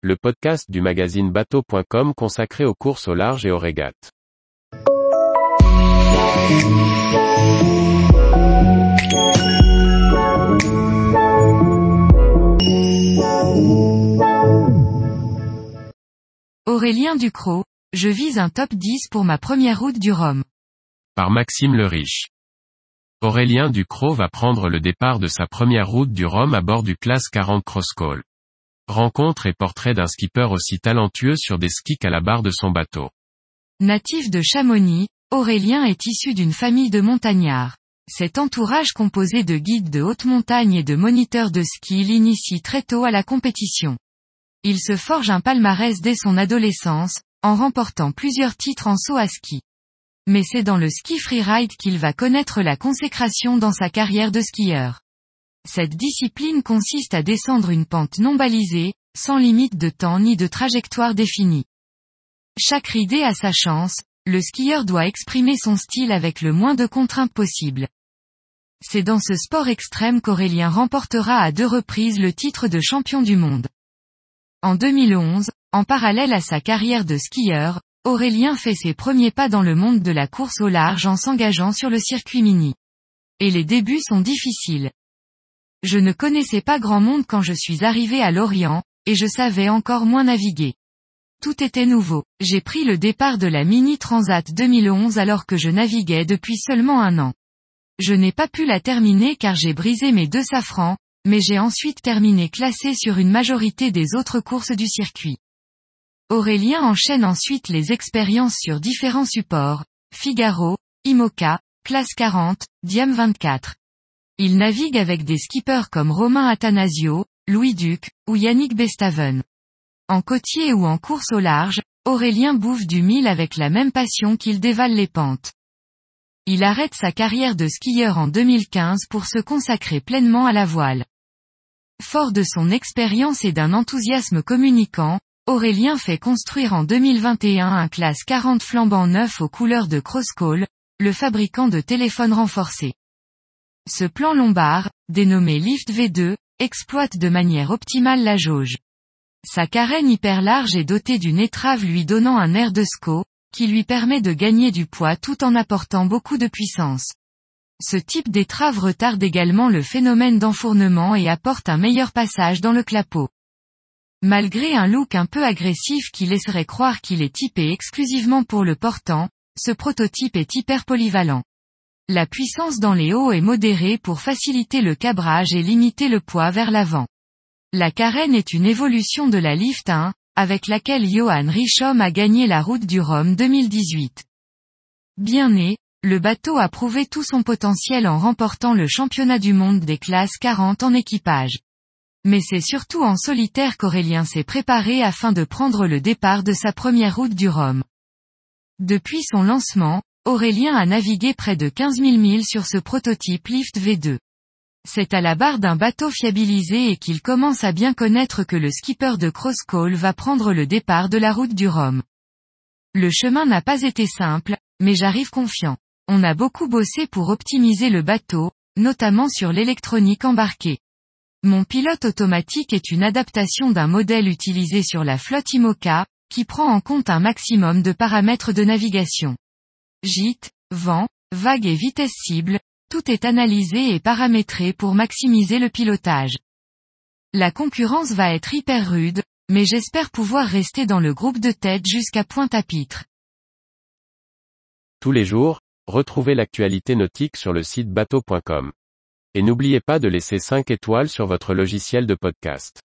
le podcast du magazine bateau.com consacré aux courses au large et aux régates. Aurélien Ducrot, je vise un top 10 pour ma première route du Rhum. Par Maxime le Riche. Aurélien Ducrot va prendre le départ de sa première route du Rhum à bord du classe 40 Crosscall. Rencontre et portrait d'un skipper aussi talentueux sur des skis qu'à la barre de son bateau. Natif de Chamonix, Aurélien est issu d'une famille de montagnards. Cet entourage composé de guides de haute montagne et de moniteurs de ski l'initie très tôt à la compétition. Il se forge un palmarès dès son adolescence, en remportant plusieurs titres en saut à ski. Mais c'est dans le ski freeride qu'il va connaître la consécration dans sa carrière de skieur. Cette discipline consiste à descendre une pente non balisée, sans limite de temps ni de trajectoire définie. Chaque ridée a sa chance, le skieur doit exprimer son style avec le moins de contraintes possible. C'est dans ce sport extrême qu'Aurélien remportera à deux reprises le titre de champion du monde. En 2011, en parallèle à sa carrière de skieur, Aurélien fait ses premiers pas dans le monde de la course au large en s'engageant sur le circuit mini. Et les débuts sont difficiles. Je ne connaissais pas grand monde quand je suis arrivé à Lorient, et je savais encore moins naviguer. Tout était nouveau. J'ai pris le départ de la Mini Transat 2011 alors que je naviguais depuis seulement un an. Je n'ai pas pu la terminer car j'ai brisé mes deux safrans, mais j'ai ensuite terminé classé sur une majorité des autres courses du circuit. Aurélien enchaîne ensuite les expériences sur différents supports, Figaro, Imoca, Classe 40, Diam 24. Il navigue avec des skippers comme Romain Athanasio, Louis Duc, ou Yannick Bestaven. En côtier ou en course au large, Aurélien bouffe du mille avec la même passion qu'il dévale les pentes. Il arrête sa carrière de skieur en 2015 pour se consacrer pleinement à la voile. Fort de son expérience et d'un enthousiasme communicant, Aurélien fait construire en 2021 un classe 40 flambant neuf aux couleurs de Crosscall, le fabricant de téléphones renforcés. Ce plan lombard, dénommé Lift V2, exploite de manière optimale la jauge. Sa carène hyper large est dotée d'une étrave lui donnant un air de SCO, qui lui permet de gagner du poids tout en apportant beaucoup de puissance. Ce type d'étrave retarde également le phénomène d'enfournement et apporte un meilleur passage dans le clapot. Malgré un look un peu agressif qui laisserait croire qu'il est typé exclusivement pour le portant, ce prototype est hyper polyvalent. La puissance dans les hauts est modérée pour faciliter le cabrage et limiter le poids vers l'avant. La carène est une évolution de la Lift 1, avec laquelle Johan Richom a gagné la route du Rhum 2018. Bien né, le bateau a prouvé tout son potentiel en remportant le championnat du monde des classes 40 en équipage. Mais c'est surtout en solitaire qu'Aurélien s'est préparé afin de prendre le départ de sa première route du Rhum. Depuis son lancement, Aurélien a navigué près de 15 000 milles sur ce prototype Lift V2. C'est à la barre d'un bateau fiabilisé et qu'il commence à bien connaître que le skipper de Crosscall va prendre le départ de la route du Rhum. Le chemin n'a pas été simple, mais j'arrive confiant. On a beaucoup bossé pour optimiser le bateau, notamment sur l'électronique embarquée. Mon pilote automatique est une adaptation d'un modèle utilisé sur la flotte IMOCA, qui prend en compte un maximum de paramètres de navigation gîte, vent, vague et vitesse cible, tout est analysé et paramétré pour maximiser le pilotage. La concurrence va être hyper rude, mais j'espère pouvoir rester dans le groupe de tête jusqu'à Pointe-à-Pitre. Tous les jours, retrouvez l'actualité nautique sur le site bateau.com. Et n'oubliez pas de laisser 5 étoiles sur votre logiciel de podcast.